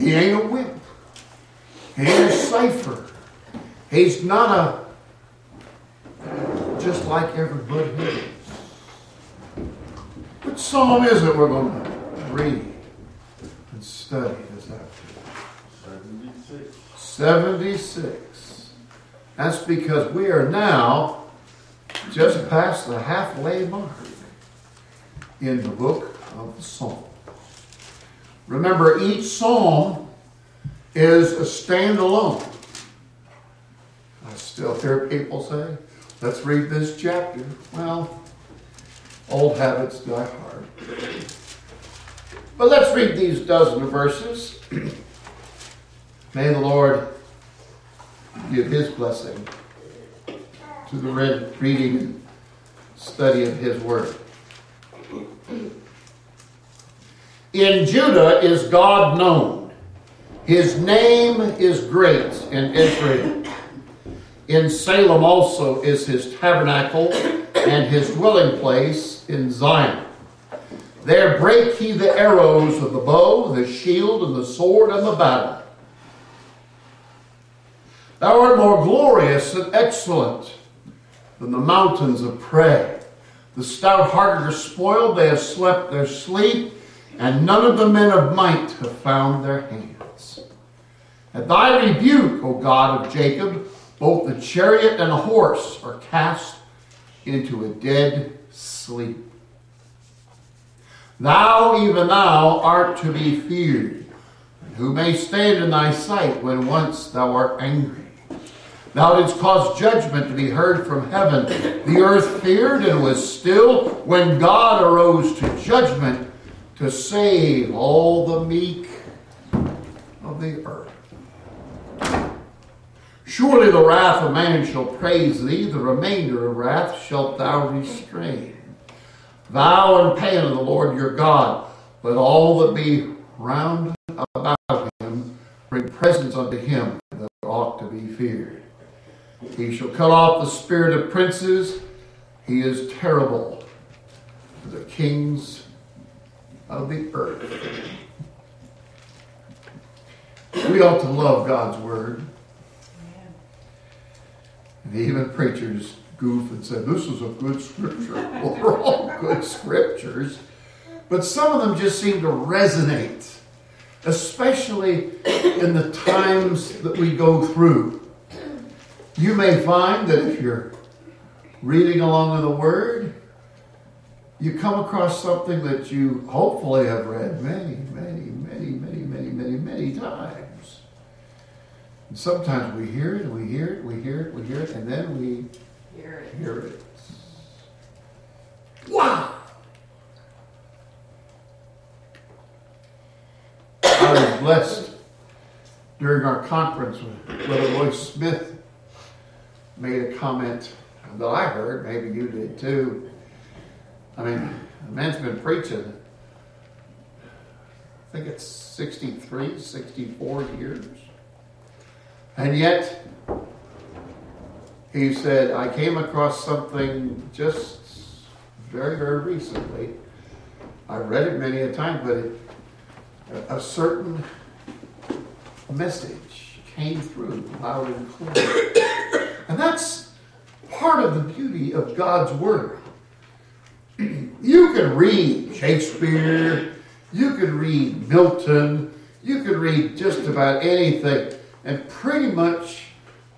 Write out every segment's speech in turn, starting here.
He ain't a wimp. He ain't a cipher. He's not a just like everybody else. What psalm is it we're going to read and study this afternoon? 76. 76. That's because we are now just past the halfway mark in the book of the Psalms. Remember, each psalm is a standalone. I still hear people say, let's read this chapter. Well, old habits die hard. But let's read these dozen of verses. May the Lord give his blessing to the reading and study of his word. In Judah is God known. His name is great in Israel. In Salem also is his tabernacle and his dwelling place in Zion. There break he the arrows of the bow, the shield, and the sword, and the battle. Thou art more glorious and excellent than the mountains of prey. The stout hearted are spoiled, they have slept their sleep and none of the men of might have found their hands. At thy rebuke, O God of Jacob, both the chariot and the horse are cast into a dead sleep. Thou, even thou, art to be feared. Who may stand in thy sight when once thou art angry? Thou didst cause judgment to be heard from heaven. The earth feared and was still when God arose to judgment to save all the meek of the earth. Surely the wrath of man shall praise thee, the remainder of wrath shalt thou restrain. Thou and pain of the Lord your God, let all that be round about him bring presents unto him that ought to be feared. He shall cut off the spirit of princes, he is terrible to the kings of the earth. We ought to love God's word. And even preachers goof and say, This is a good scripture. Well, they're all good scriptures. But some of them just seem to resonate, especially in the times that we go through. You may find that if you're reading along with the Word, you come across something that you hopefully have read many, many, many, many, many, many, many times. And sometimes we hear it, and we hear it, we hear it, we hear it, and then we hear it. Hear it. Wow! I was blessed during our conference with Brother Royce Smith made a comment that I heard, maybe you did too I mean, the man's been preaching, I think it's 63, 64 years. And yet, he said, I came across something just very, very recently. I've read it many a time, but a certain message came through loud and clear. And that's part of the beauty of God's Word. You can read Shakespeare, you can read Milton, you can read just about anything and pretty much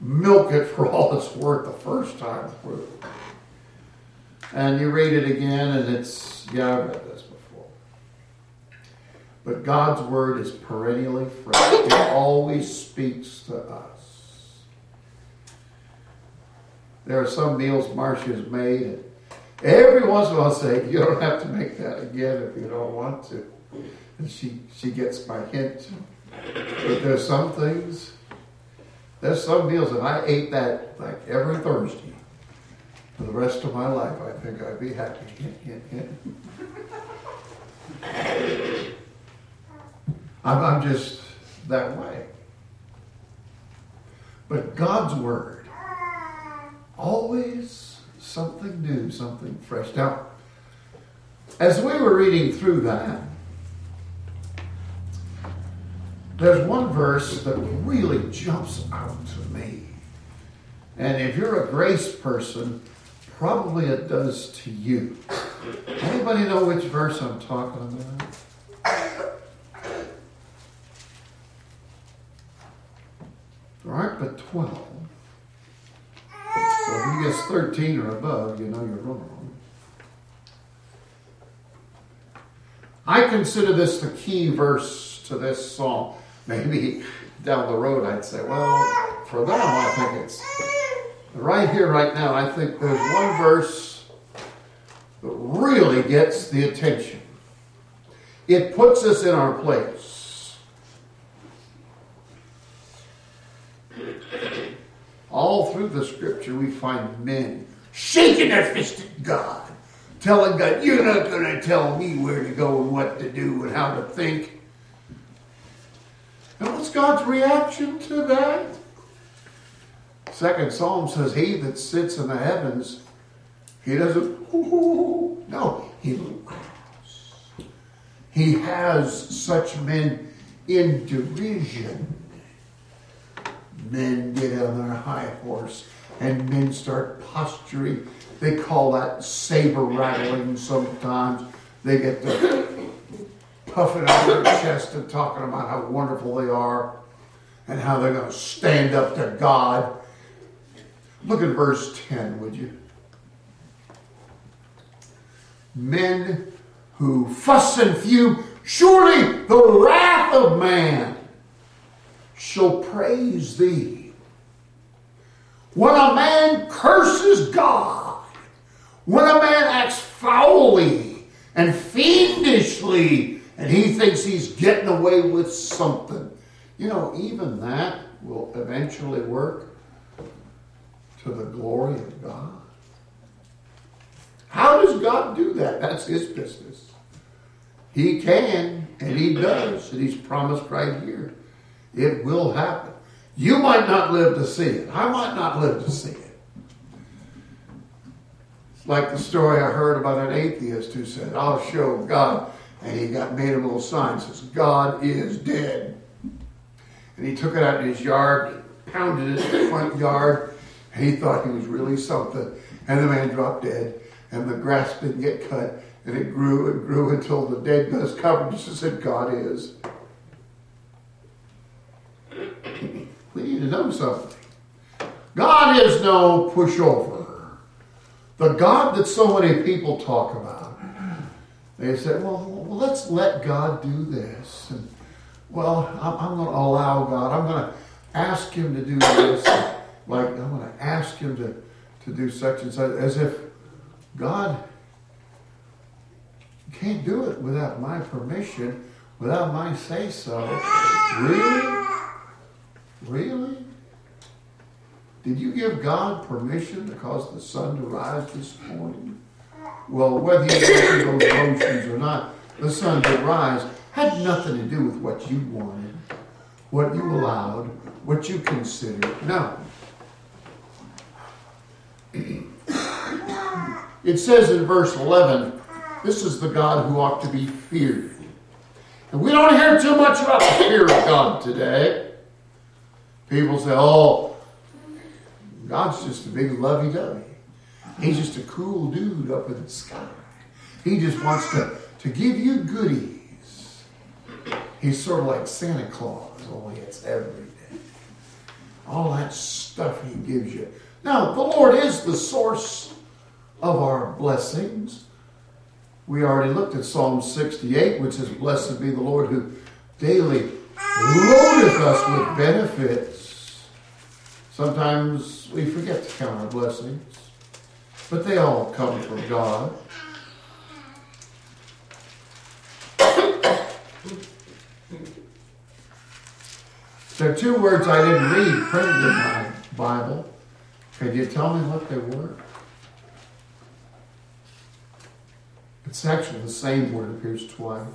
milk it for all it's worth the first time through. And you read it again and it's, yeah, I've read this before. But God's word is perennially fresh. It always speaks to us. There are some meals Marcia has made Every once in a while, I'll say, "You don't have to make that again if you don't want to." And she she gets my hint. But there's some things, there's some meals, and I ate that like every Thursday for the rest of my life. I think I'd be happy. I'm, I'm just that way. But God's word always something new, something fresh. Now, as we were reading through that, There's one verse that really jumps out to me. And if you're a grace person, probably it does to you. Anybody know which verse I'm talking about? There aren't but 12. So if you guess 13 or above, you know you're wrong. I consider this the key verse to this song. Maybe down the road I'd say, well, for them, I think it's right here, right now. I think there's one verse that really gets the attention. It puts us in our place. All through the scripture, we find men shaking their fist at God telling God, You're not going to tell me where to go and what to do and how to think. And what's God's reaction to that? Second Psalm says, He that sits in the heavens, he doesn't, ooh, no, he laughs. He has such men in derision. Men get on their high horse and men start posturing they call that saber rattling sometimes. They get to puffing out their chest and talking about how wonderful they are and how they're going to stand up to God. Look at verse 10, would you? Men who fuss and fume, surely the wrath of man shall praise thee. When a man curses God, when a man acts foully and fiendishly and he thinks he's getting away with something, you know, even that will eventually work to the glory of God. How does God do that? That's his business. He can, and he does, and he's promised right here. It will happen. You might not live to see it. I might not live to see it. It's like the story I heard about an atheist who said, I'll show God. And he got made a little sign says, God is dead. And he took it out in his yard, pounded it in the front yard, he thought he was really something. And the man dropped dead, and the grass didn't get cut, and it grew and grew until the dead was covered. Just said, God is. We need to know something. God is no pushover the God that so many people talk about. They say, well, let's let God do this. And, well, I'm, I'm going to allow God. I'm going to ask Him to do this. Like, I'm going to ask Him to, to do such and such. As if God can't do it without my permission, without my say so. Really? Really? Did you give God permission to cause the sun to rise this morning? Well, whether you went those motions or not, the sun to rise had nothing to do with what you wanted, what you allowed, what you considered. No. It says in verse 11, this is the God who ought to be feared. And we don't hear too much about the fear of God today. People say, oh, God's just a big lovey-dovey. He's just a cool dude up in the sky. He just wants to, to give you goodies. He's sort of like Santa Claus, only it's every day. All that stuff he gives you. Now, the Lord is the source of our blessings. We already looked at Psalm 68, which says, Blessed be the Lord who daily loadeth us with benefits Sometimes we forget to count our blessings, but they all come from God. There are two words I didn't read printed in my Bible. Could you tell me what they were? It's actually the same word appears twice.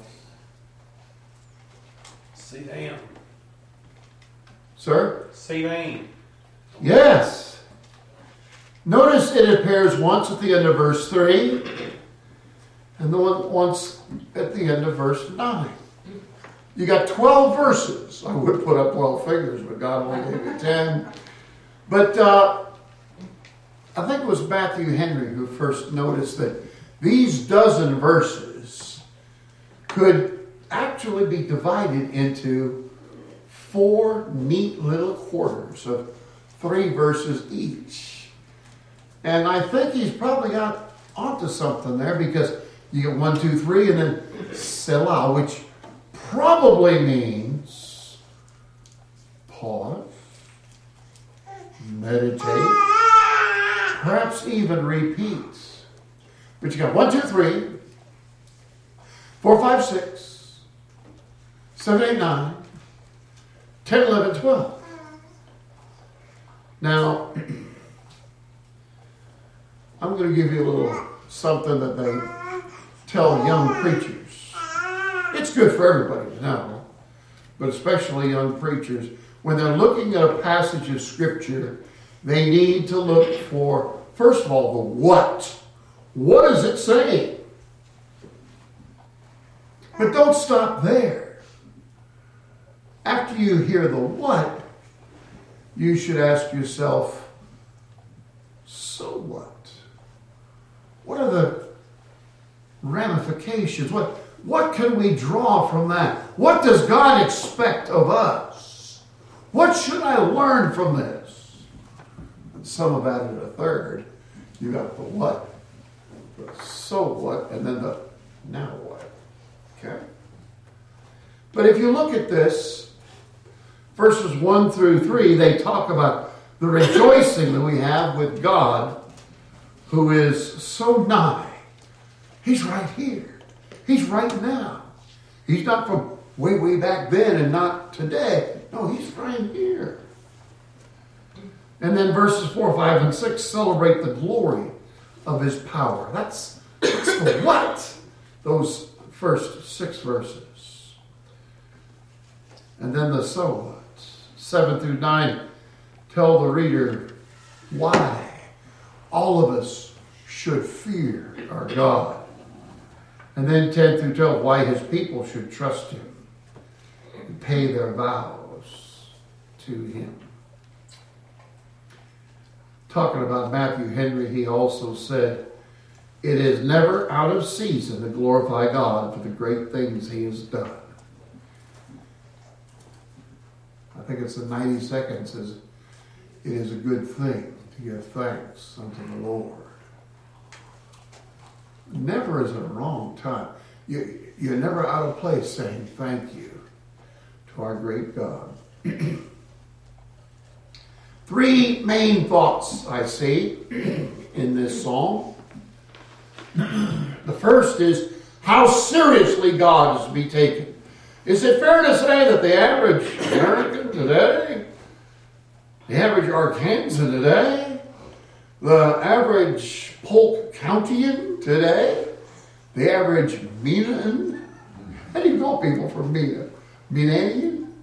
Down. Sir? Down. Yes. Notice it appears once at the end of verse 3 and then once at the end of verse 9. You got 12 verses. I would put up 12 figures, but God only gave me 10. But uh, I think it was Matthew Henry who first noticed that these dozen verses could actually be divided into four neat little quarters of three verses each. And I think he's probably got onto something there because you get one, two, three, and then Selah, which probably means pause, meditate, perhaps even repeat. But you got one, two, three, four, five, six, seven, eight, nine, 10, 11, 12. Now, I'm going to give you a little something that they tell young preachers. It's good for everybody to know, but especially young preachers. When they're looking at a passage of Scripture, they need to look for, first of all, the what. What is it saying? But don't stop there. After you hear the what, you should ask yourself, so what? What are the ramifications? What, what can we draw from that? What does God expect of us? What should I learn from this? And some have added a third. You got the what, the so what, and then the now what. Okay? But if you look at this, verses 1 through 3, they talk about the rejoicing that we have with God who is so nigh. He's right here. He's right now. He's not from way, way back then and not today. No, he's right here. And then verses 4, 5, and 6 celebrate the glory of his power. That's, that's the what? Those first six verses. And then the so what? 7 through 9 tell the reader why all of us should fear our God. And then 10 through 12, why his people should trust him and pay their vows to him. Talking about Matthew Henry, he also said, It is never out of season to glorify God for the great things he has done. I think it's the 90 seconds is It is a good thing to give thanks unto the Lord. Never is a wrong time. You, you're never out of place saying thank you to our great God. Three main thoughts I see in this song. The first is how seriously God is to be taken. Is it fair to say that the average American today, the average Arkansan today, the average Polk Countyan today, the average Minan, how do you call people from Mena? Minanian?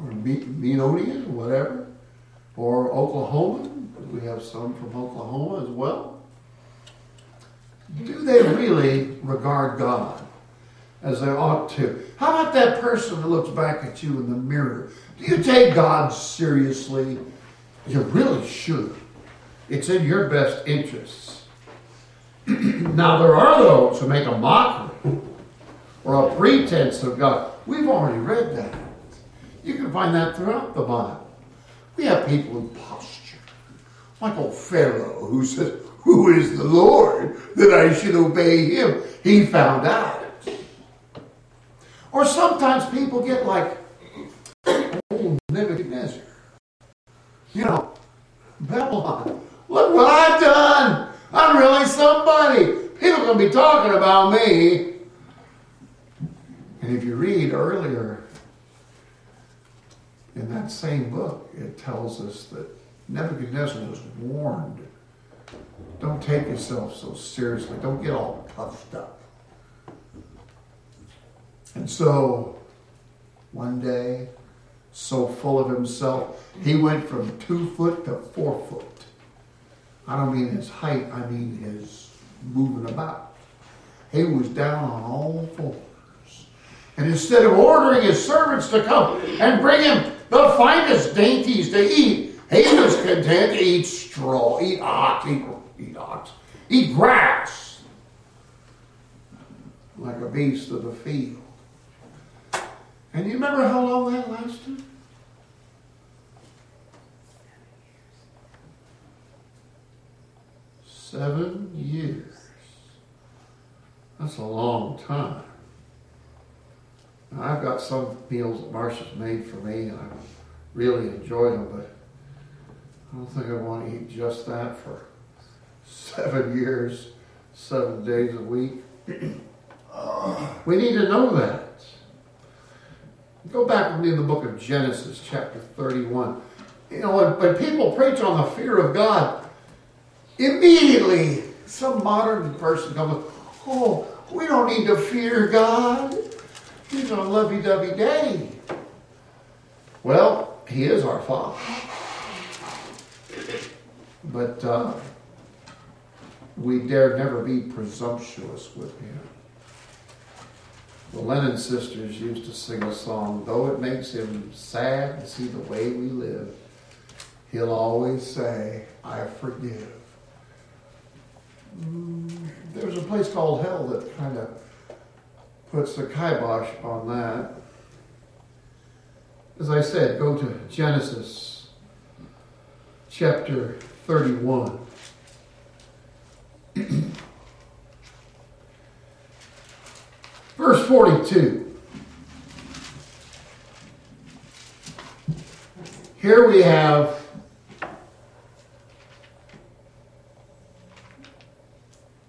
Or Menonian, whatever? Or Oklahoman? We have some from Oklahoma as well. Do they really regard God as they ought to? How about that person that looks back at you in the mirror? Do you take God seriously? You really should. It's in your best interests. now, there are those who make a mockery or a pretense of God. We've already read that. You can find that throughout the Bible. We have people who posture, like old Pharaoh, who says, Who is the Lord that I should obey him? He found out. Or sometimes people get like Nebuchadnezzar. You know, Babylon. Look what I've done. I'm really somebody. People to be talking about me. And if you read earlier in that same book, it tells us that Nebuchadnezzar was warned don't take yourself so seriously, don't get all puffed up. And so, one day, so full of himself, he went from two foot to four foot. I don't mean his height, I mean his moving about. He was down on all fours. And instead of ordering his servants to come and bring him the finest dainties to eat, he was content to eat straw, eat ox, eat, eat ox, eat grass, like a beast of the field. And you remember how long that lasted? Seven years. That's a long time. Now, I've got some meals that Marcia's made for me, and I really enjoy them, but I don't think I want to eat just that for seven years, seven days a week. we need to know that. Go back with me in the book of Genesis, chapter 31. You know, when, when people preach on the fear of God, immediately some modern person comes, oh, we don't need to fear God. He's our lovey-dovey daddy. Well, he is our Father. But uh, we dare never be presumptuous with him. The Lennon sisters used to sing a song, though it makes him sad to see the way we live, he'll always say, I forgive. Mm, there's a place called hell that kind of puts the kibosh on that. As I said, go to Genesis chapter 31. Verse 42. Here we have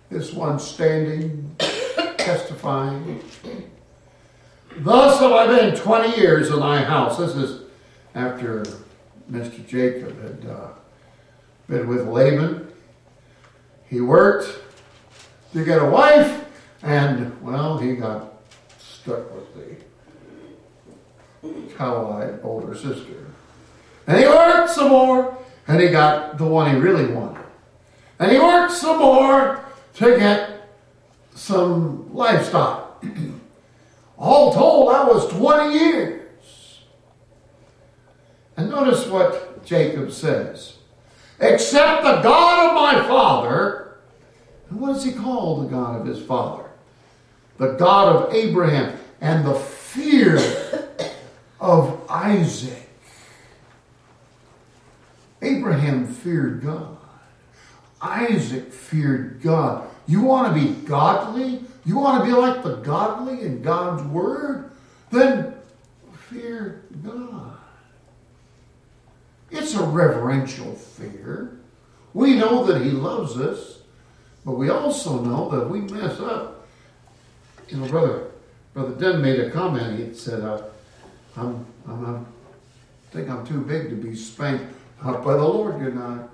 this one standing, testifying. Thus have I been 20 years in thy house. This is after Mr. Jacob had uh, been with Laban. He worked to get a wife and, well, he got stuck with the cow-eyed older sister. And he worked some more, and he got the one he really wanted. And he worked some more to get some livestock. All told, that was 20 years. And notice what Jacob says. Except the God of my father, and what does he call the God of his father? The God of Abraham, and the fear of Isaac. Abraham feared God. Isaac feared God. You want to be godly? You want to be like the godly in God's word? Then fear God. It's a reverential fear. We know that He loves us, but we also know that we mess up you know, brother, brother Den made a comment. He said, uh, I'm, I'm, I'm, think I'm too big to be spanked. By the Lord, you're not.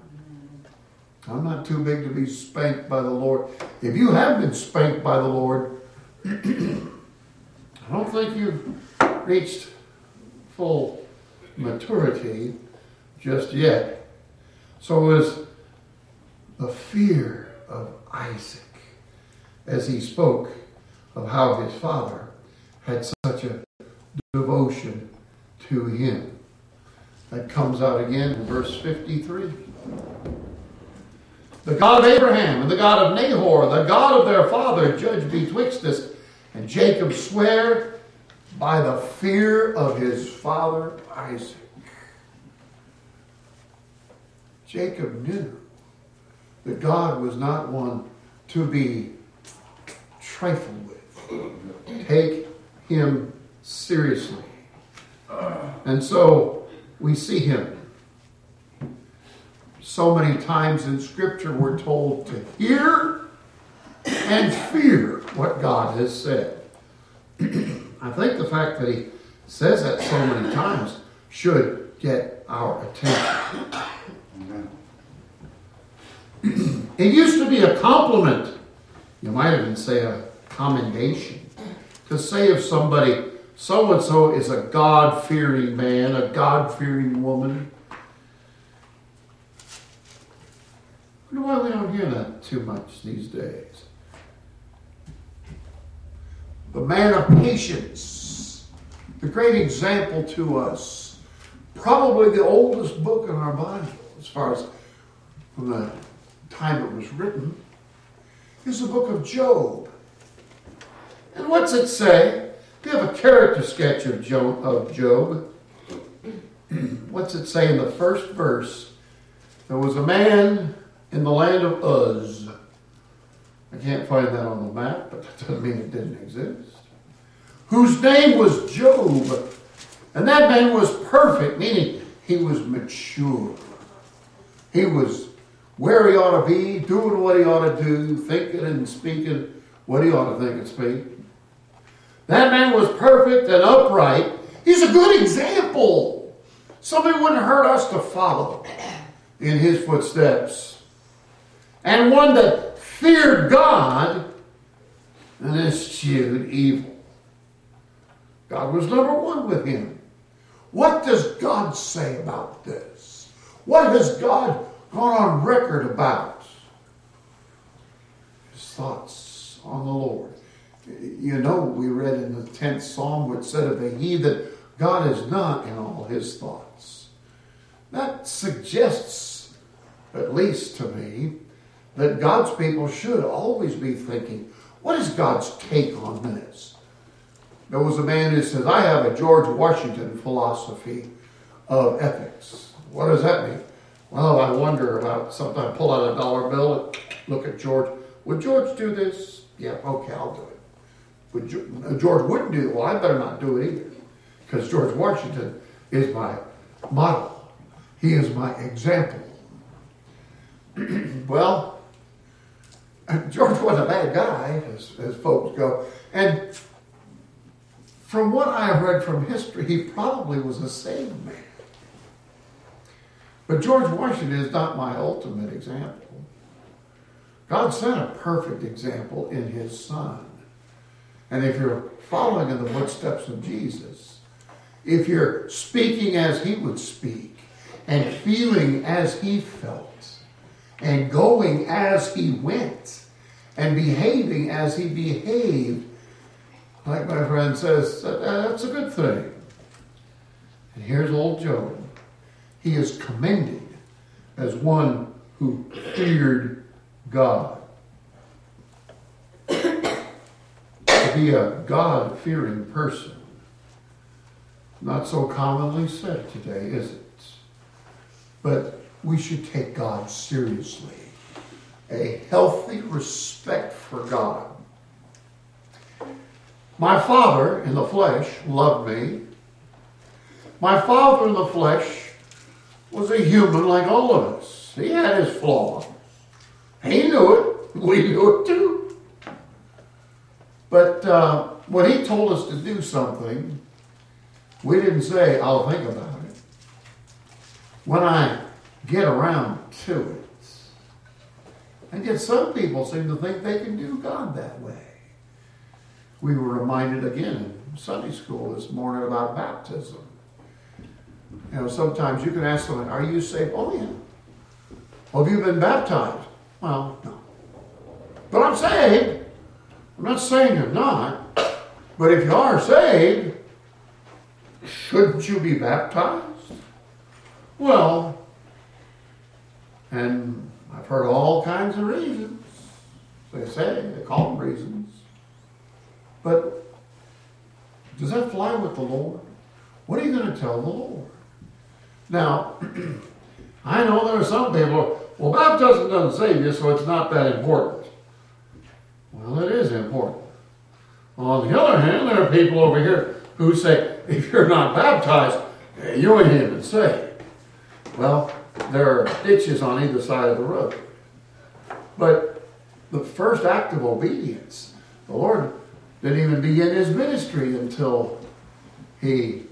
I'm not too big to be spanked by the Lord. If you have been spanked by the Lord, I don't think you've reached full maturity just yet. So was the fear of Isaac as he spoke of how his father had such a devotion to him. That comes out again in verse 53. The God of Abraham and the God of Nahor, the God of their father, judge betwixt us. And Jacob sware by the fear of his father Isaac. Jacob knew that God was not one to be trifled take him seriously. And so we see him. So many times in Scripture we're told to hear and fear what God has said. I think the fact that he says that so many times should get our attention. it used to be a compliment. You might even say a commendation. To say of somebody, so and so is a God fearing man, a God fearing woman. I wonder why we don't hear that too much these days. The man of patience the great example to us. Probably the oldest book in our Bible, as far as from the time it was written, is the book of Job. And what's it say? We have a character sketch of Job. Of Job. what's it say in the first verse? There was a man in the land of Uz. I can't find that on the map, but that doesn't mean it didn't exist. Whose name was Job. And that man was perfect, meaning he was mature. He was where he ought to be, doing what he ought to do, thinking and speaking what he ought to think and speak. That man was perfect and upright. He's a good example. Somebody wouldn't hurt us to follow in his footsteps. And one that feared God and eschewed evil. God was number one with him. What does God say about this? What has God gone on record about? His thoughts on the Lord. You know, we read in the 10th Psalm which said of the heathen, God is not in all his thoughts. That suggests, at least to me, that God's people should always be thinking, what is God's take on this? There was a man who says, I have a George Washington philosophy of ethics. What does that mean? Well, I wonder about sometimes pull out a dollar bill and look at George. Would George do this? Yeah, okay, I'll do it. Would uh, George wouldn't do it. Well, I better not do it either. Because George Washington is my model. He is my example. well, George wasn't a bad guy, as, as folks go. And from what I have read from history, he probably was a saved man. But George Washington is not my ultimate example. God sent a perfect example in his son. And if you're following in the footsteps of Jesus, if you're speaking as he would speak, and feeling as he felt, and going as he went, and behaving as he behaved, like my friend says, that's a good thing. And here's old Job. He is commended as one who feared God. Be a God fearing person. Not so commonly said today, is it? But we should take God seriously. A healthy respect for God. My father in the flesh loved me. My father in the flesh was a human like all of us. He had his flaws. He knew it. We knew it too. But uh, when he told us to do something, we didn't say, I'll think about it. When I get around to it. And yet some people seem to think they can do God that way. We were reminded again in Sunday school this morning about baptism. You know, sometimes you can ask someone, Are you saved? Oh, yeah. Have you been baptized? Well, no. But I'm saved. I'm not saying you're not. But if you are saved, shouldn't you be baptized? Well, and I've heard all kinds of reasons. They say, they call them reasons. But does that fly with the Lord? What are you going to tell the Lord? Now, I know there are some people, well, baptism doesn't save you, so it's not that important. Well, it is important. On the other hand, there are people over here who say, if you're not baptized, eh, you ain't even saved. Well, there are ditches on either side of the road. But the first act of obedience, the Lord didn't even begin his ministry until he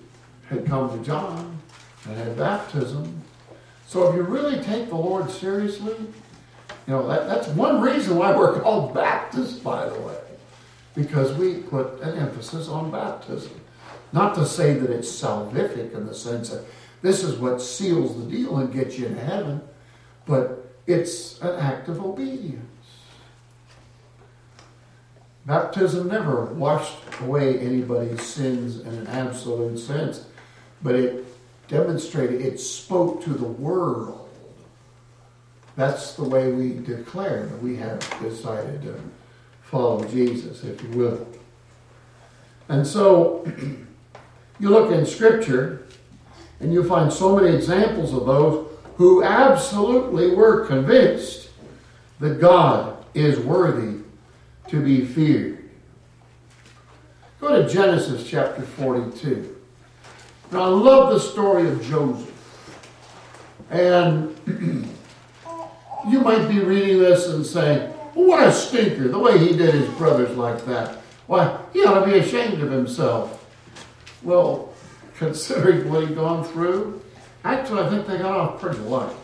had come to John and had baptism. So if you really take the Lord seriously, you know, that, that's one reason why we're called Baptists, by the way, because we put an emphasis on baptism. Not to say that it's salvific in the sense that this is what seals the deal and gets you into heaven, but it's an act of obedience. Baptism never washed away anybody's sins in an absolute sense, but it demonstrated, it spoke to the world. That's the way we declare that we have decided to follow Jesus, if you will. And so, you look in Scripture, and you find so many examples of those who absolutely were convinced that God is worthy to be feared. Go to Genesis chapter 42. Now, I love the story of Joseph. And you might be reading this and saying, well, what a stinker, the way he did his brothers like that. Why, he ought to be ashamed of himself. Well, considering what he'd gone through, actually, I think they got off pretty light.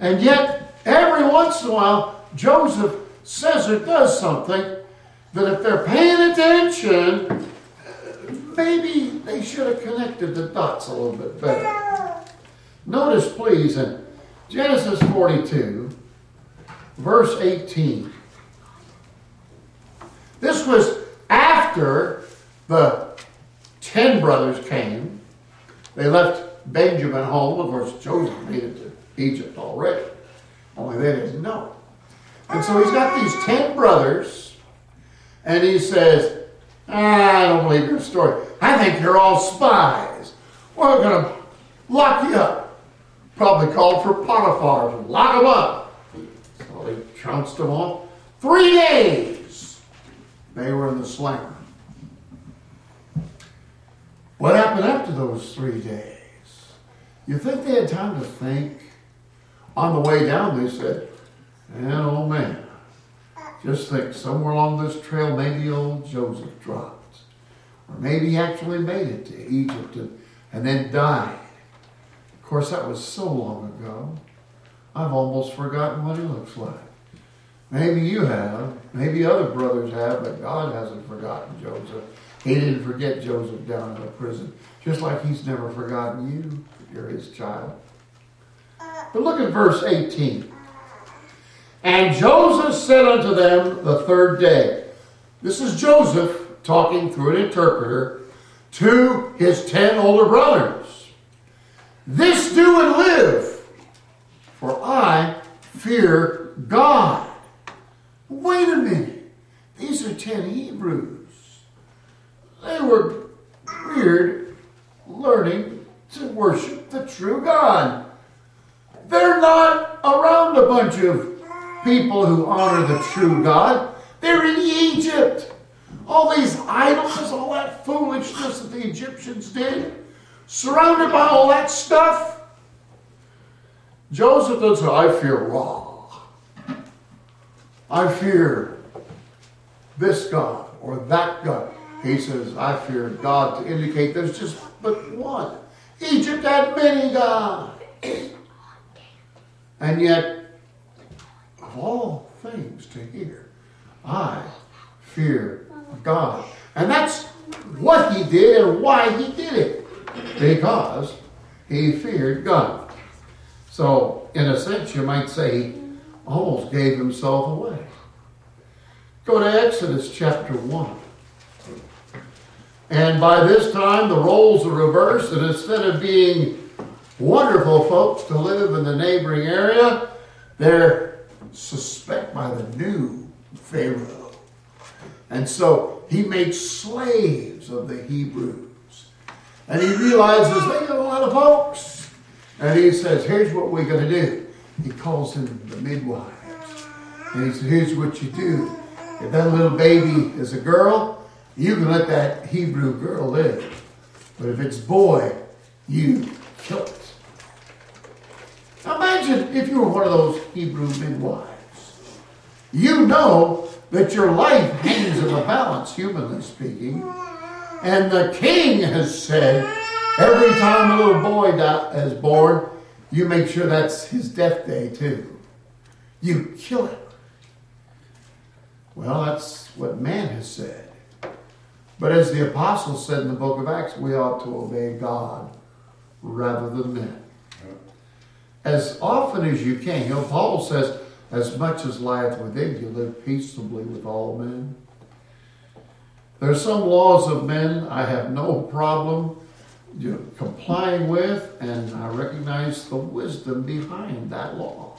And yet, every once in a while, Joseph says or does something that if they're paying attention, maybe they should have connected the dots a little bit better. Notice, please, in Genesis 42, verse 18. This was after the ten brothers came. They left Benjamin home. Of course, Joseph made it to Egypt already, only they didn't know. And so he's got these ten brothers, and he says, ah, I don't believe your story. I think you're all spies. We're going to lock you up. Probably called for Potiphar to lock them up. So they trounced them all. Three days they were in the slammer. What happened after those three days? You think they had time to think? On the way down, they said, and oh man, just think somewhere along this trail, maybe old Joseph dropped. Or maybe he actually made it to Egypt and, and then died. Course, that was so long ago. I've almost forgotten what he looks like. Maybe you have. Maybe other brothers have, but God hasn't forgotten Joseph. He didn't forget Joseph down in the prison, just like he's never forgotten you. You're his child. But look at verse 18. And Joseph said unto them the third day, This is Joseph talking through an interpreter to his ten older brothers. This do and live, for I fear God. Wait a minute. These are ten Hebrews. They were reared learning to worship the true God. They're not around a bunch of people who honor the true God. They're in Egypt. All these idols, all that foolishness that the Egyptians did, surrounded by all that stuff. Joseph does say, I fear Ra. I fear this God or that God. He says, I fear God to indicate there's just but one. Egypt had many gods. And yet, of all things to hear, I fear God. And that's what he did and why he did it. Because he feared God. So, in a sense, you might say he almost gave himself away. Go to Exodus chapter 1. And by this time, the roles are reversed, and instead of being wonderful folks to live in the neighboring area, they're suspect by the new Pharaoh. And so he makes slaves of the Hebrews. And he realizes they got a lot of folks. And he says, here's what we're going to do. He calls in the midwives. And he says, here's what you do. If that little baby is a girl, you can let that Hebrew girl live. But if it's boy, you kill it. Now Imagine if you were one of those Hebrew midwives. You know that your life hangs in the balance, humanly speaking. And the king has said, every time a little boy is born, you make sure that's his death day too. You kill him. Well, that's what man has said. But as the apostles said in the book of Acts, we ought to obey God rather than men. As often as you can. You know, Paul says, as much as lieth within you, live peaceably with all men. There are some laws of men I have no problem you know, complying with, and I recognize the wisdom behind that law.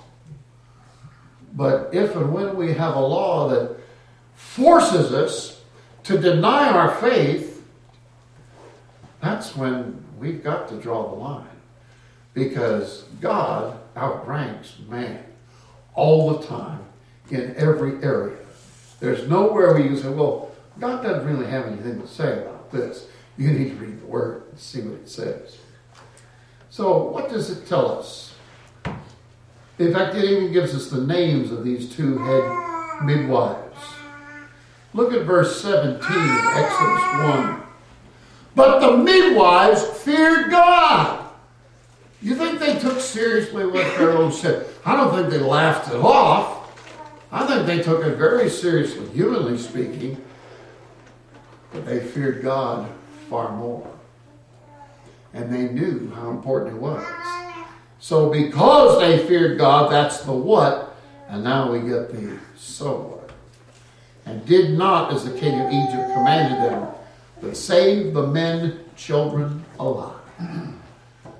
But if and when we have a law that forces us to deny our faith, that's when we've got to draw the line. Because God outranks man all the time in every area. There's nowhere where you can say, well, God doesn't really have anything to say about this. You need to read the Word and see what it says. So, what does it tell us? In fact, it even gives us the names of these two head midwives. Look at verse 17 of Exodus 1. But the midwives feared God. You think they took seriously what Pharaoh said? I don't think they laughed it off. I think they took it very seriously, humanly speaking. They feared God far more. And they knew how important it was. So because they feared God, that's the what, and now we get the so what. And did not, as the king of Egypt commanded them, but save the men, children alive.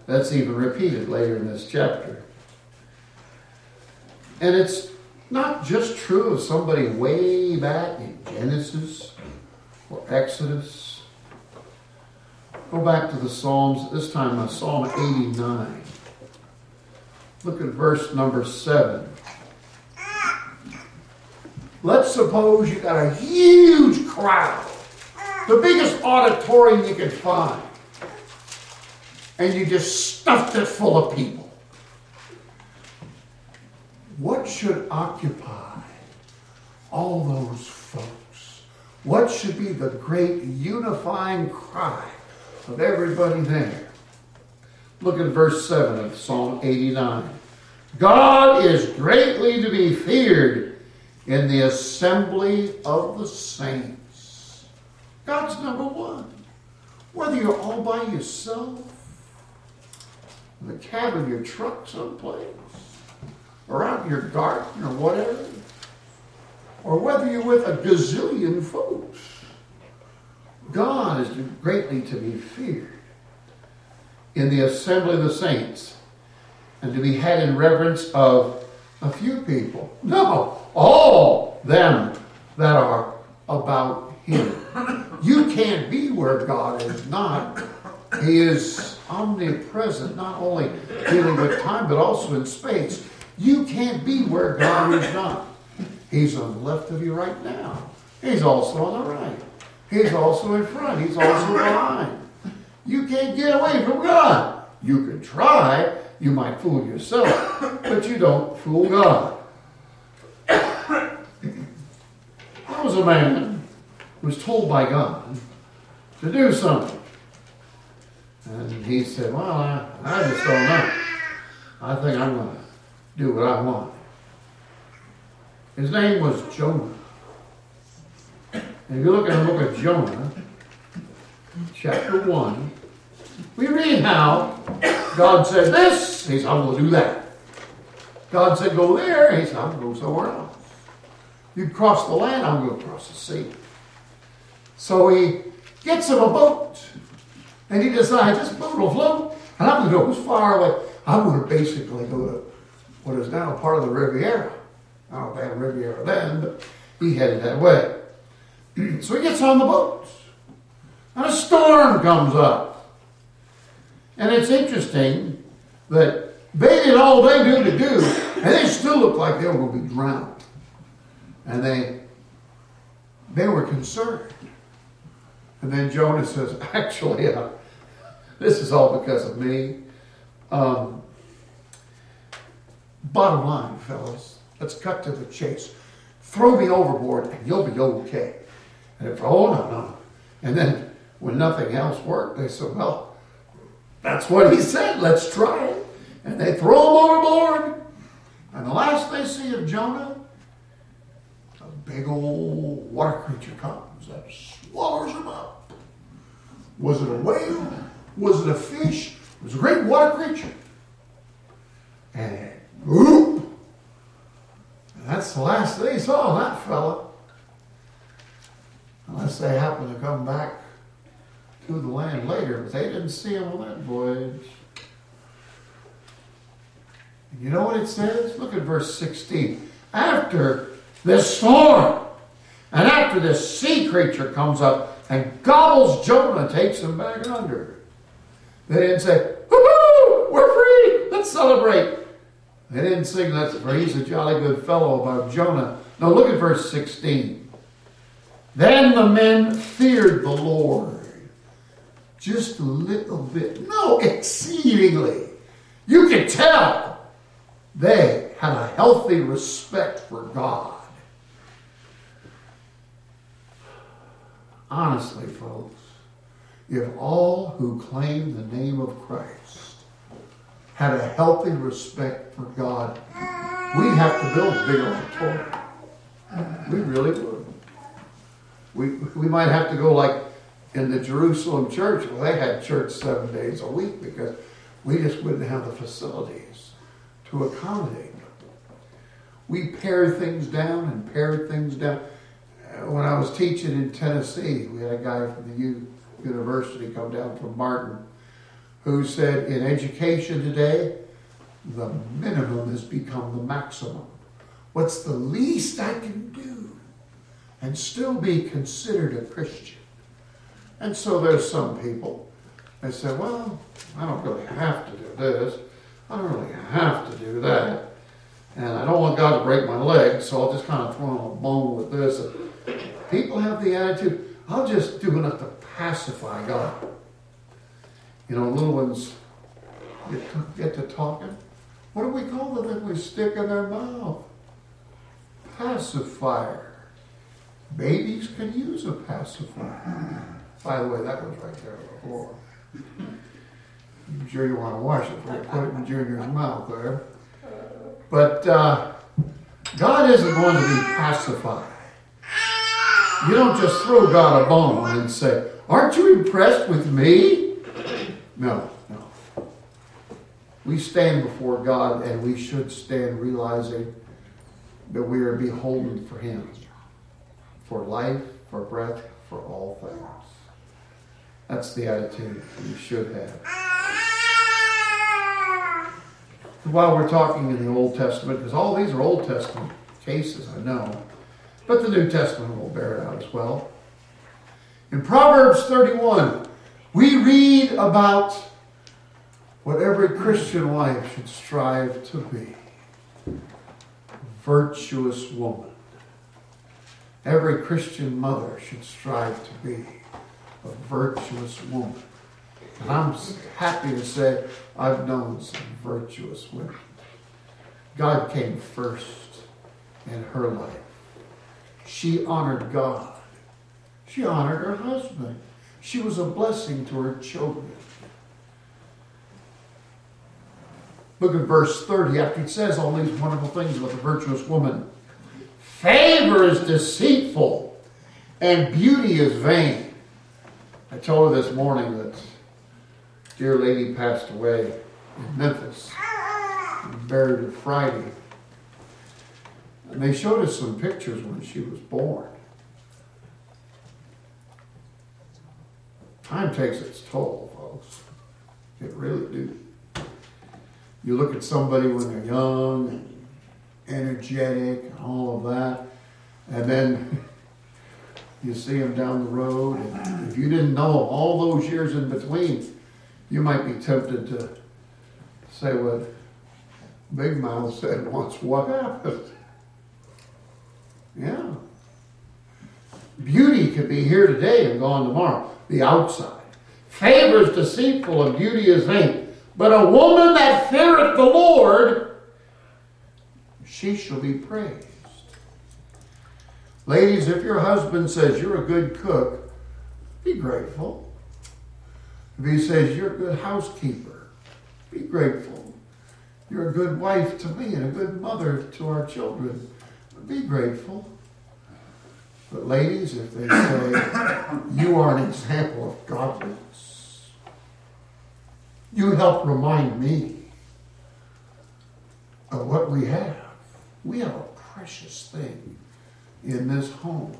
That's even repeated later in this chapter. And it's not just true of somebody way back in Genesis or Exodus. Go back to the Psalms, this time Psalm 89. Look at verse number 7. Let's suppose you got a huge crowd, the biggest auditorium you could find, and you just stuffed it full of people. What should occupy all those? What should be the great unifying cry of everybody there? Look at verse 7 of Psalm 89. God is greatly to be feared in the assembly of the saints. God's number one. Whether you're all by yourself, in the cab of your truck someplace, or out in your garden or whatever, or whether you're with a gazillion folks, God is greatly to be feared in the assembly of the saints and to be had in reverence of a few people. No, all them that are about Him. You can't be where God is not. He is omnipresent, not only dealing with time, but also in space. You can't be where God is not. He's on the left of you right now. He's also on the right. He's also in front. He's also behind. You can't get away from God. You can try. You might fool yourself, but you don't fool God. There was a man who was told by God to do something. And he said, Well, I, I just don't know. I think I'm going to do what I want. His name was Jonah. And if you look at the book of Jonah, chapter 1, we read how God said this, he said, I'm going to do that. God said, go there, he said, I'm going to go somewhere else. You cross the land, I'm going to cross the sea. So he gets him a boat, and he decides this boat will float, and I'm going to go as far away. I'm going to basically go to what is now part of the Riviera. I don't a Riviera then, but he headed that way. so he gets on the boat, and a storm comes up. And it's interesting that they did all they knew to do, and they still looked like they were going to be drowned. And they they were concerned. And then Jonah says, actually, uh, this is all because of me. Um, bottom line, fellas, let's cut to the chase. Throw me overboard and you'll be okay. And if, oh, no, no. And then when nothing else worked, they said, well, that's what he said. Let's try it. And they throw him overboard. And the last they see of Jonah, a big old water creature comes that swallows him up. Was it a whale? Was it a fish? It was a great water creature. And whoop, last they saw that fella. Unless they happen to come back to the land later, but they didn't see him on that voyage. You know what it says? Look at verse 16. After this storm, and after this sea creature comes up and gobbles Jonah, takes him back under. They didn't say, Woohoo! We're free! Let's celebrate. They didn't sing that he's a jolly good fellow about Jonah. No, look at verse 16. Then the men feared the Lord. Just a little bit. No, exceedingly. You could tell they had a healthy respect for God. Honestly, folks, if all who claim the name of Christ had a healthy respect for God, we'd have to build a big auditorium. We really would. We, we might have to go like in the Jerusalem church, well, they had church seven days a week because we just wouldn't have the facilities to accommodate them. We pared things down and pared things down. Uh, when I was teaching in Tennessee, we had a guy from the U university come down from Martin who said, in education today, the minimum has become the maximum. What's the least I can do and still be considered a Christian? And so there's some people, they say, well, I don't really have to do this. I don't really have to do that. And I don't want God to break my leg, so I'll just kind of throw a bone with this. And people have the attitude, I'll just do enough to pacify God. You know, little ones get to, get to talking. What do we call the thing we stick in their mouth? Pacifier. Babies can use a pacifier. By the way, that goes right there floor. I'm sure you want to wash it before you put it in Junior's mouth there. But uh, God isn't going to be pacified. You don't just throw God a bone and say, Aren't you impressed with me? No, no. We stand before God and we should stand realizing that we are beholden for Him, for life, for breath, for all things. That's the attitude we should have. While we're talking in the Old Testament, because all these are Old Testament cases, I know, but the New Testament will bear it out as well. In Proverbs 31, we read about what every Christian wife should strive to be virtuous woman. Every Christian mother should strive to be a virtuous woman. And I'm happy to say I've known some virtuous women. God came first in her life. She honored God. She honored her husband. She was a blessing to her children. Look at verse 30 after it says all these wonderful things about the virtuous woman. Favor is deceitful and beauty is vain. I told her this morning that dear lady passed away in Memphis, buried her Friday. And they showed us some pictures when she was born. Time takes its toll, folks. It really do. You look at somebody when they're young and energetic and all of that, and then you see them down the road, and if you didn't know all those years in between, you might be tempted to say what Big Mouth said once, what happened? Yeah. Beauty could be here today and gone tomorrow the outside. Favor is deceitful and beauty is vain. But a woman that feareth the Lord, she shall be praised. Ladies, if your husband says you're a good cook, be grateful. If he says you're a good housekeeper, be grateful. You're a good wife to me and a good mother to our children, be grateful. But ladies, if they say, you are an example of godliness, you help remind me of what we have. We have a precious thing in this home.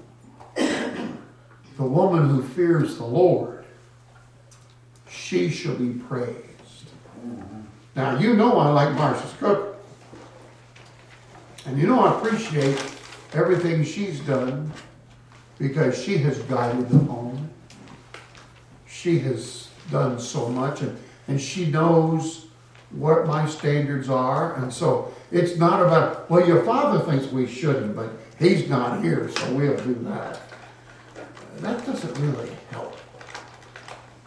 The woman who fears the Lord, she shall be praised. Now, you know I like Marcia's cooking. And you know I appreciate everything she's done because she has guided the home. She has done so much and, and she knows what my standards are. And so it's not about, well, your father thinks we shouldn't, but he's not here, so we'll do that. That doesn't really help.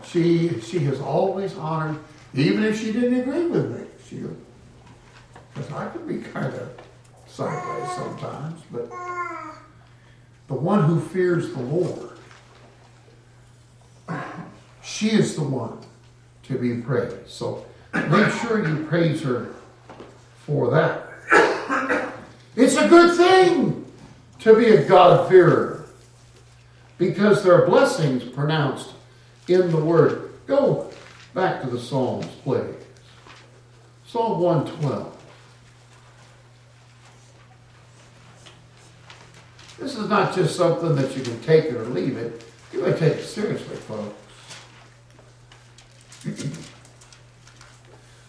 She, she has always honored, even if she didn't agree with me. She, because I can be kind of sideways sometimes, but the one who fears the Lord, she is the one to be praised. So make sure you praise her for that. It's a good thing to be a God-fearer because there are blessings pronounced in the Word. Go back to the Psalms, please. Psalm 112. This is not just something that you can take it or leave it. You gotta take it seriously, folks.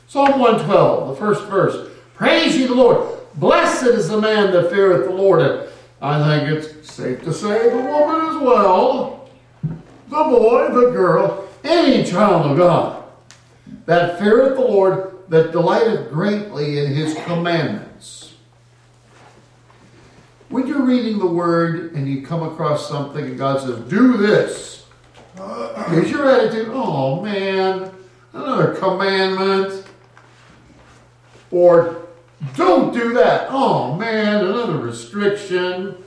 Psalm 112, the first verse. Praise ye the Lord. Blessed is the man that feareth the Lord. And I think it's safe to say the woman as well, the boy, the girl, any child of God that feareth the Lord, that delighteth greatly in his commandments. When you're reading the word and you come across something and God says, do this, is your attitude, oh man, another commandment? Or don't do that. Oh man, another restriction.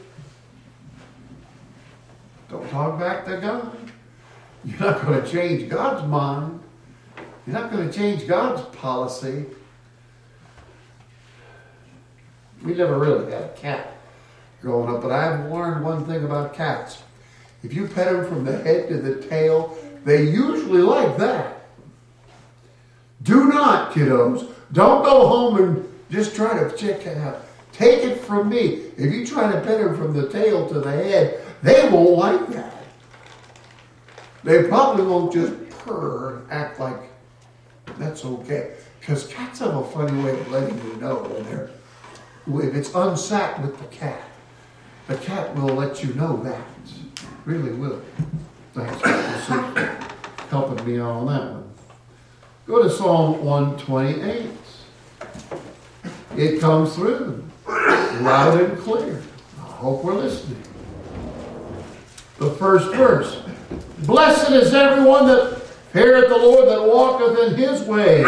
Don't talk back to God. You're not going to change God's mind. You're not going to change God's policy. We never really had a cat growing up, but I've learned one thing about cats. If you pet them from the head to the tail, they usually like that. Do not, kiddos, don't go home and just try to check it out. Take it from me. If you try to pet them from the tail to the head, they won't like that. They probably won't just purr, and act like that's okay. Because cats have a funny way of letting you know when they're, if it's unsat with the cat. The cat will let you know that. Really will. Thanks for helping me out on that one. Go to Psalm 128. It comes through loud and clear. I hope we're listening. The first verse Blessed is everyone that heareth the Lord, that walketh in his ways.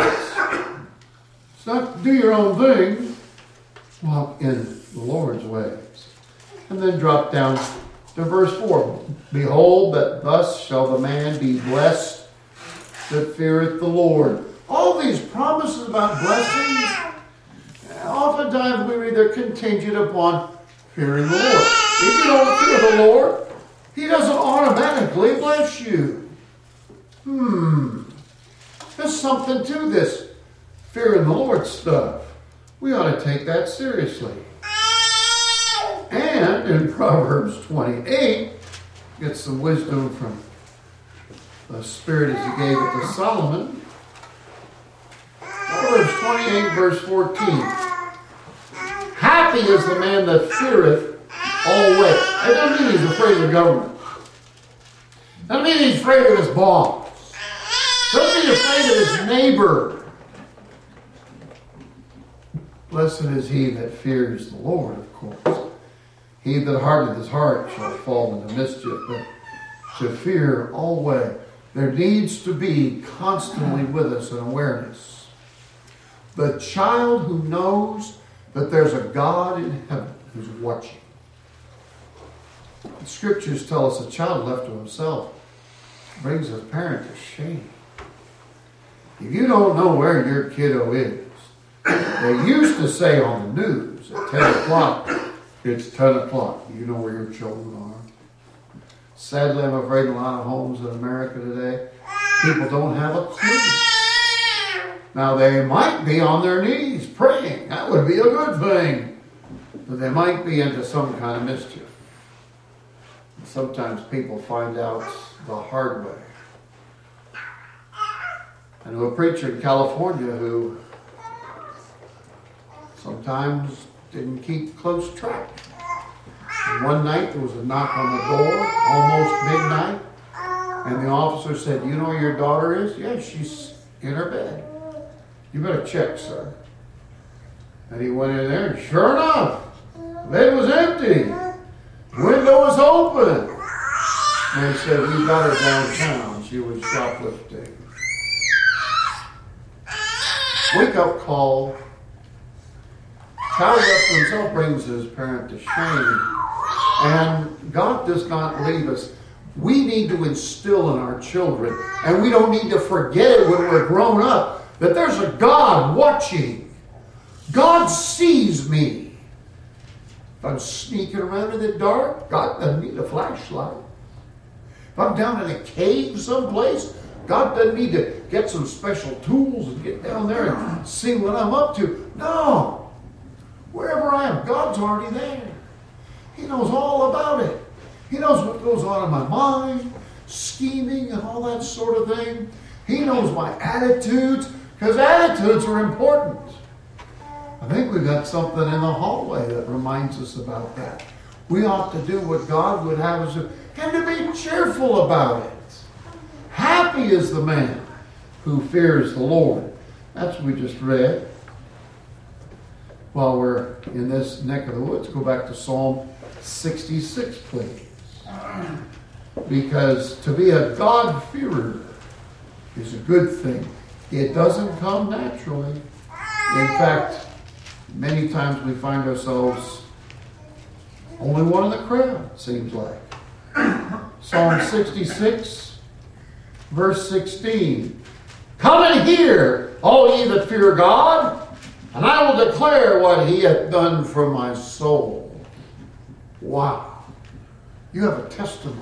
It's not do your own thing, walk in the Lord's ways. And then drop down to verse 4 Behold, that thus shall the man be blessed that feareth the Lord. All these promises about blessings, oftentimes we read they're contingent upon fearing the Lord. If you don't fear the Lord, He doesn't automatically bless you. Hmm. There's something to this fearing the Lord stuff. We ought to take that seriously. And in Proverbs 28, get some wisdom from the Spirit as He gave it to Solomon. Proverbs 28, verse 14. Happy is the man that feareth always. That doesn't mean he's afraid of the government. That doesn't mean he's afraid of his boss. Don't be afraid of his neighbor. Blessed is he that fears the Lord, of course. He that hardeneth his heart shall fall into mischief, but to fear always. There needs to be constantly with us an awareness. The child who knows that there's a God in heaven who's watching. The scriptures tell us a child left to himself brings his parent to shame. If you don't know where your kiddo is, they used to say on the news at 10 o'clock, it's 10 o'clock. You know where your children are. Sadly, I'm afraid in a lot of homes in America today, people don't have a clue. Now, they might be on their knees praying. That would be a good thing. But they might be into some kind of mischief. Sometimes people find out the hard way. I know a preacher in California who sometimes didn't keep close track. And one night there was a knock on the door, almost midnight, and the officer said, You know where your daughter is? Yes, she's in her bed. You better check, sir. And he went in there, and sure enough, the bed was empty. Window was open. And he said, We got her downtown. She was shoplifting. Wake up call. Child left himself brings his parent to shame. And God does not leave us. We need to instill in our children, and we don't need to forget it when we're grown up, that there's a God watching. God sees me. If I'm sneaking around in the dark, God doesn't need a flashlight. If I'm down in a cave someplace, God doesn't need to get some special tools and get down there and see what I'm up to. No. Wherever I am, God's already there. He knows all about it. He knows what goes on in my mind, scheming and all that sort of thing. He knows my attitudes, because attitudes are important. I think we've got something in the hallway that reminds us about that. We ought to do what God would have us do, and to be cheerful about it. Happy is the man who fears the Lord. That's what we just read. While we're in this neck of the woods, go back to Psalm 66, please. Because to be a God-fearer is a good thing. It doesn't come naturally. In fact, many times we find ourselves only one in the crowd, seems like. Psalm 66, verse 16. Come and hear, all ye that fear God, and I will declare what he hath done for my soul. Wow. You have a testimony.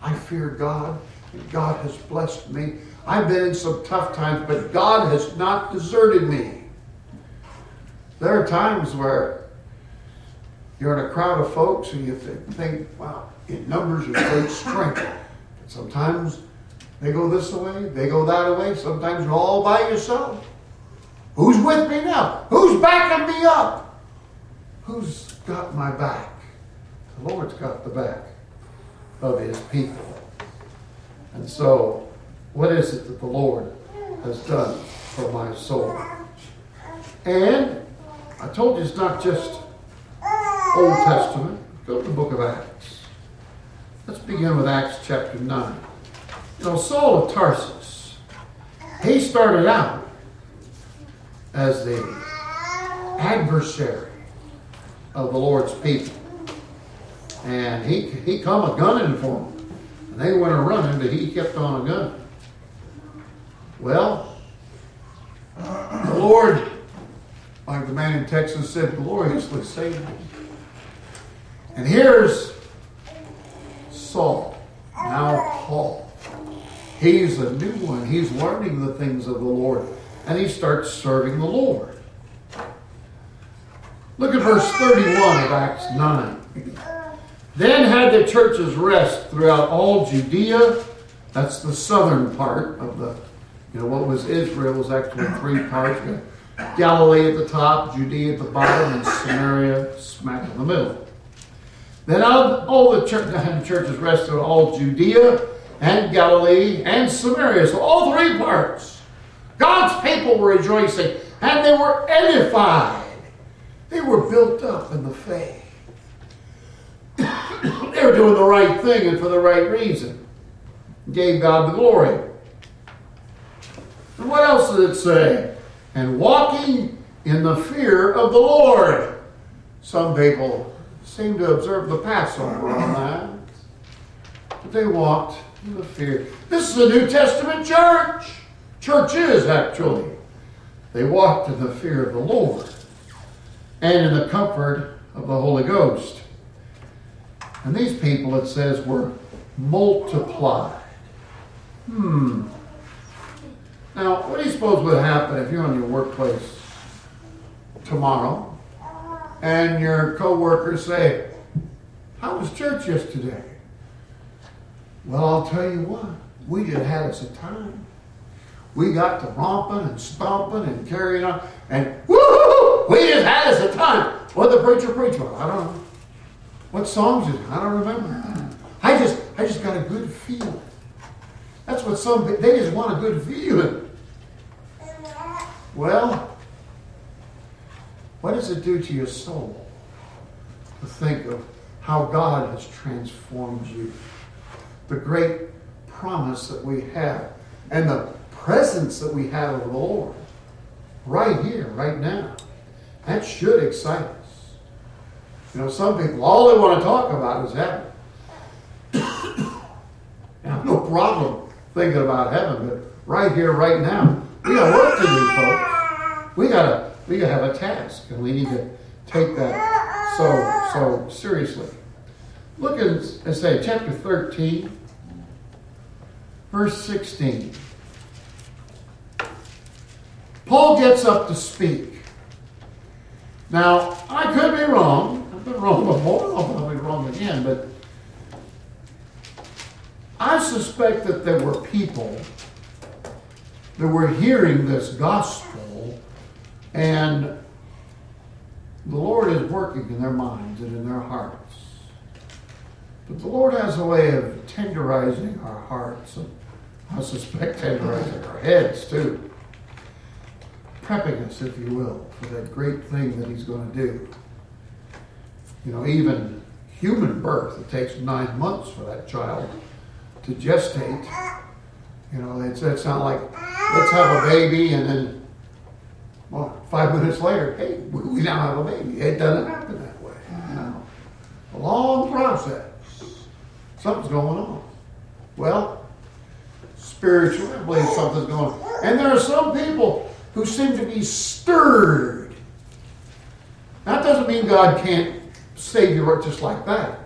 I fear God, and God has blessed me. I've been in some tough times, but God has not deserted me. There are times where you're in a crowd of folks and you think, wow, in numbers is great strength. But Sometimes they go this way, they go that way. Sometimes you're all by yourself. Who's with me now? Who's backing me up? Who's got my back? The Lord's got the back of his people. And so, what is it that the Lord has done for my soul? And I told you it's not just Old Testament. Go to the book of Acts. Let's begin with Acts chapter 9. You know, Saul of Tarsus, he started out as the adversary of the Lord's people. And he, he come a gunning for them. And they went a running, but he kept on a gunning. Well, the Lord, like the man in Texas said, gloriously saved me. And here's Saul, now Paul. He's a new one. He's learning the things of the Lord. And he starts serving the Lord. Look at verse 31 of Acts 9. Then had the churches rest throughout all Judea. That's the southern part of the, you know, what was Israel was actually three parts. Galilee at the top, Judea at the bottom, and Samaria smack in the middle. Then all the church, churches rested all Judea and Galilee and Samaria. So all three parts. God's people were rejoicing and they were edified. They were built up in the faith. they were doing the right thing and for the right reason. Gave God the glory. And what else did it say? And walking in the fear of the Lord. Some people seem to observe the Passover on that. But they walked in the fear. This is a New Testament church. Churches, actually. They walked in the fear of the Lord and in the comfort of the Holy Ghost. And these people, it says, were multiplied. Hmm. Now, what do you suppose would happen if you're in your workplace tomorrow and your coworkers say, How was church yesterday? Well, I'll tell you what, we just had us a time. We got to romping and stomping and carrying on, and woo! We just had us a time. What the preacher preach about? I don't know. What songs is it? I don't remember. I just, I just got a good feeling. That's what some they just want a good feeling. Well, what does it do to your soul to think of how God has transformed you? The great promise that we have and the presence that we have of the Lord right here, right now. That should excite us. You know, some people, all they want to talk about is heaven. Have no problem thinking about heaven, but right here, right now, we got work to do, folks. We gotta, we gotta have a task, and we need to take that so, so seriously. Look at, and say, chapter 13, verse 16. Paul gets up to speak. Now, I could be wrong. I've been wrong before. I'll probably be wrong again, but I suspect that there were people that were hearing this gospel and the Lord is working in their minds and in their hearts. But the Lord has a way of tenderizing our hearts and I suspect tenderizing our heads too. Prepping us, if you will, for that great thing that He's going to do. You know, even human birth, it takes nine months for that child to gestate. You know, it's, it's not like, let's have a baby and then, well, five minutes later, hey, we now have a baby. It doesn't happen that way. You know? A long process. Something's going on. Well, spiritually, I believe something's going on. And there are some people who seem to be stirred. That doesn't mean God can't save you just like that.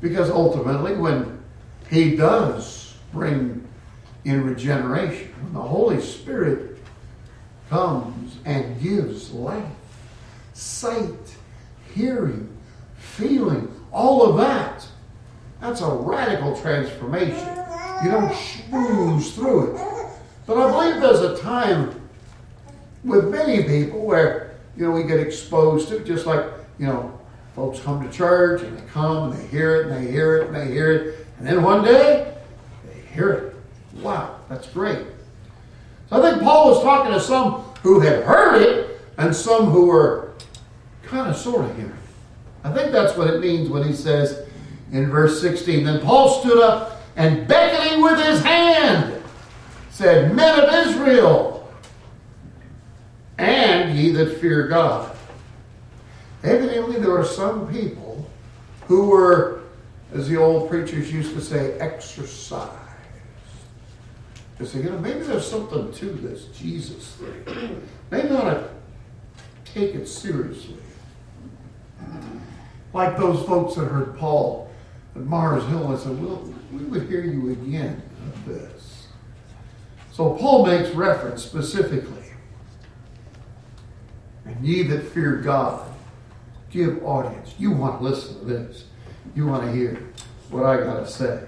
Because ultimately, when he does bring in regeneration. When the Holy Spirit comes and gives life, sight, hearing, feeling, all of that. That's a radical transformation. You don't schmooze through it. But I believe there's a time with many people where, you know, we get exposed to, just like, you know, folks come to church and they come and they hear it and they hear it and they hear it and then one day, they hear it. Wow, that's great. So I think Paul was talking to some who had heard it and some who were kind of sort of hearing. I think that's what it means when he says in verse 16 Then Paul stood up and beckoning with his hand said, Men of Israel, and ye that fear God. Evidently, there are some people who were as the old preachers used to say, exercise. They say, you know, maybe there's something to this Jesus thing. Maybe ought to take it seriously. Like those folks that heard Paul at Mars Hill and said, well, we would hear you again of this. So Paul makes reference specifically. And ye that fear God, give audience. You want to listen to this you want to hear what I got to say.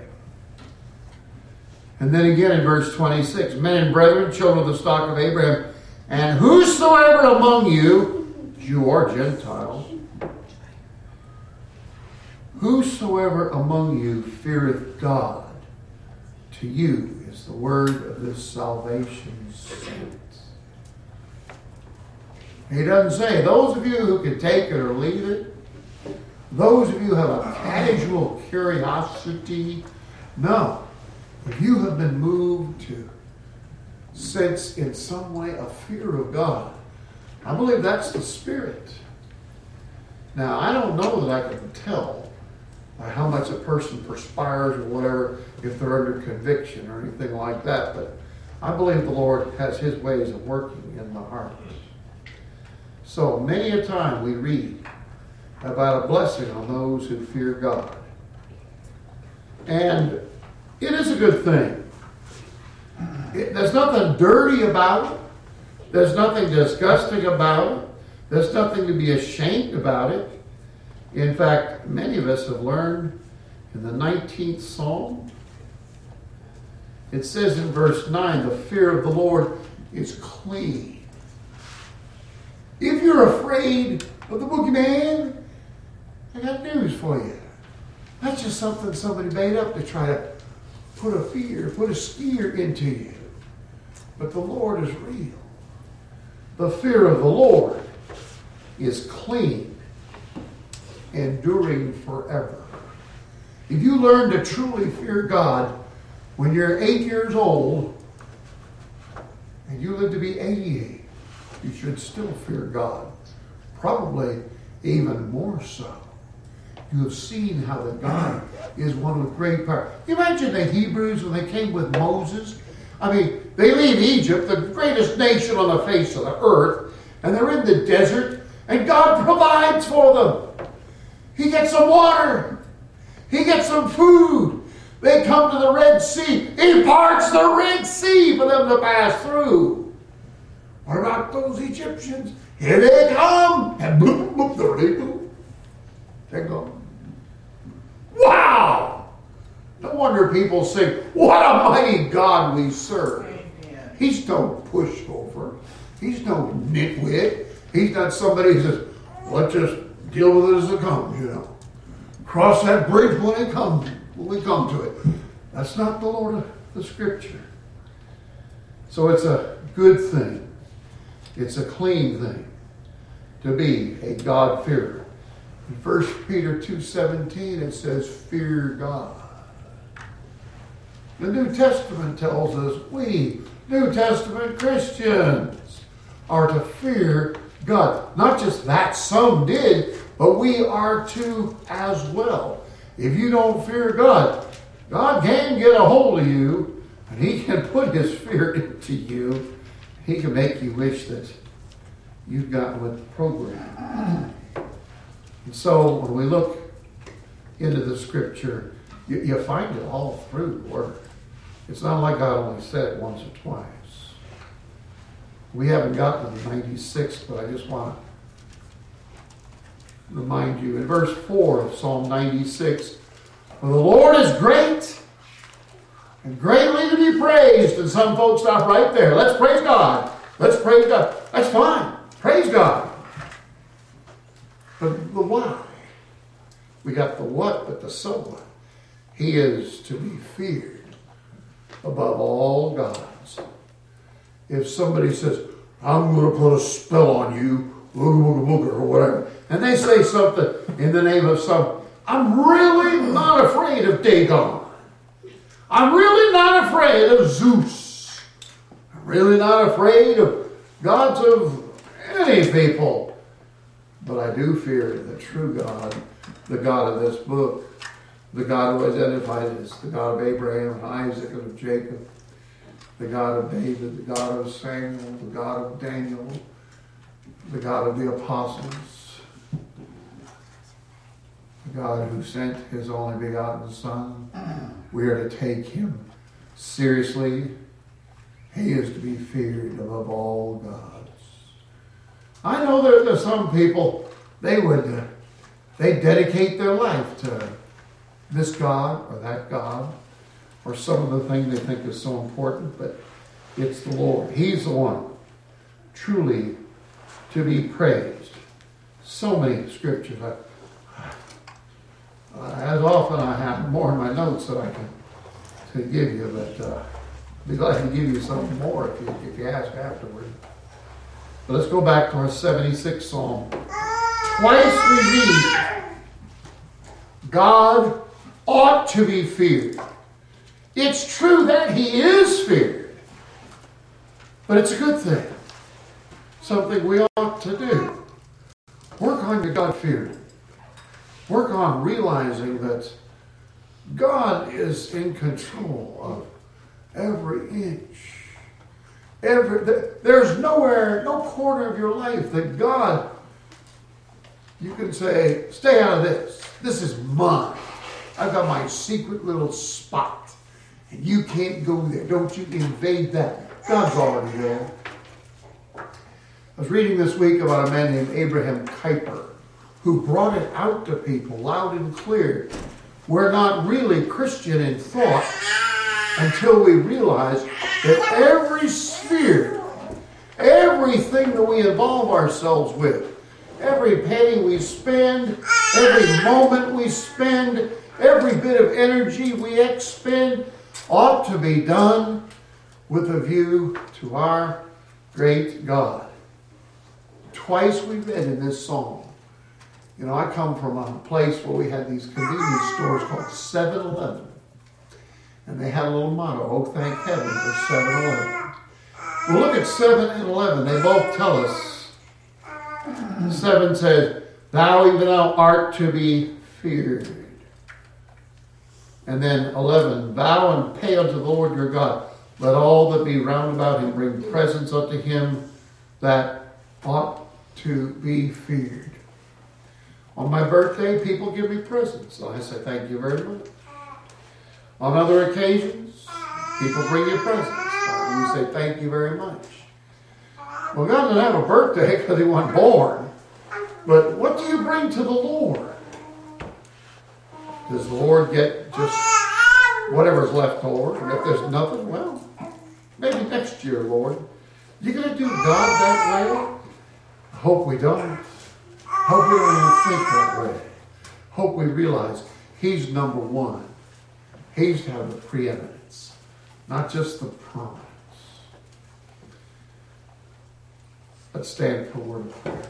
And then again in verse 26 Men and brethren, children of the stock of Abraham, and whosoever among you, Jew or Gentile, whosoever among you feareth God, to you is the word of this salvation sent. He doesn't say, those of you who can take it or leave it, those of you who have a casual curiosity, no. If you have been moved to sense in some way a fear of God, I believe that's the Spirit. Now, I don't know that I can tell by how much a person perspires or whatever if they're under conviction or anything like that, but I believe the Lord has His ways of working in the heart. So many a time we read about a blessing on those who fear God. And it is a good thing. It, there's nothing dirty about it. There's nothing disgusting about it. There's nothing to be ashamed about it. In fact, many of us have learned in the 19th Psalm, it says in verse 9, the fear of the Lord is clean. If you're afraid of the boogeyman, I got news for you. That's just something somebody made up to try to put a fear, put a scare into you. But the Lord is real. The fear of the Lord is clean, enduring forever. If you learn to truly fear God when you're eight years old and you live to be 88, you should still fear God. Probably even more so. You have seen how the God is one with great power. Imagine the Hebrews when they came with Moses. I mean, they leave Egypt, the greatest nation on the face of the earth, and they're in the desert, and God provides for them. He gets some water. He gets some food. They come to the Red Sea. He parts the Red Sea for them to pass through. What about those Egyptians? Here they come. And boom, boom, there they go. They go. Wow! No wonder people say, What a mighty God we serve. He's no pushover. He's no nitwit. He's not somebody who says, Let's just deal with it as it comes, you know. Cross that bridge when it comes, when we come to it. That's not the Lord of the Scripture. So it's a good thing. It's a clean thing to be a God-fearer. In 1 Peter 2.17 it says, fear God. The New Testament tells us we, New Testament Christians, are to fear God. Not just that some did, but we are to as well. If you don't fear God, God can get a hold of you and He can put His fear into you. He can make you wish that you've gotten with the program. And so when we look into the scripture, you, you find it all through the Word. It's not like God only said it once or twice. We haven't gotten to the 96, but I just want to remind you in verse 4 of Psalm 96 For the Lord is great and greatly to be praised. And some folks stop right there. Let's praise God. Let's praise God. That's fine. Praise God. But the why. We got the what, but the so what. He is to be feared above all gods. If somebody says, I'm going to put a spell on you, or whatever, and they say something in the name of some, I'm really not afraid of Dagon. I'm really not afraid of Zeus. I'm really not afraid of gods of any people. But I do fear the true God, the God of this book, the God who identified as the God of Abraham and Isaac and of Jacob, the God of David, the God of Samuel, the God of Daniel, the God of the apostles, God who sent his only begotten Son. We are to take him seriously. He is to be feared above all gods. I know that are some people, they would, uh, they dedicate their life to this God or that God or some of the thing they think is so important, but it's the Lord. He's the one truly to be praised. So many scriptures. I, as often I have more in my notes that I can to give you, but uh, I'd be glad to give you something more if you, if you ask afterward. But let's go back to our 76th Psalm. Twice we read, God ought to be feared. It's true that he is feared, but it's a good thing. Something we ought to do. Work on your God fear. Work on realizing that God is in control of every inch Every, there's nowhere, no corner of your life that God, you can say, stay out of this. This is mine. I've got my secret little spot. And you can't go there. Don't you invade that. God's already there. I was reading this week about a man named Abraham Kuyper who brought it out to people loud and clear. We're not really Christian in thought until we realize that every sphere, everything that we involve ourselves with, every penny we spend, every moment we spend, every bit of energy we expend ought to be done with a view to our great God twice we read in this song. You know, I come from a place where we had these convenience stores called 7 Eleven. And they had a little motto, oh, thank heaven for 7 Eleven. Well, look at 7 and 11. They both tell us. 7 says, Thou even thou art to be feared. And then 11, Vow and pay unto the Lord your God. Let all that be round about him bring presents unto him that ought to be feared. On my birthday, people give me presents. So I say thank you very much. On other occasions, people bring you presents. And you say thank you very much. Well, God didn't have a birthday because he wasn't born. But what do you bring to the Lord? Does the Lord get just whatever's left over? And if there's nothing, well, maybe next year, Lord. You going to do God that way? I hope we don't. Hope we don't think that way. Hope we realize He's number one. He's to have the preeminence, not just the prominence. Let's stand for word of prayer.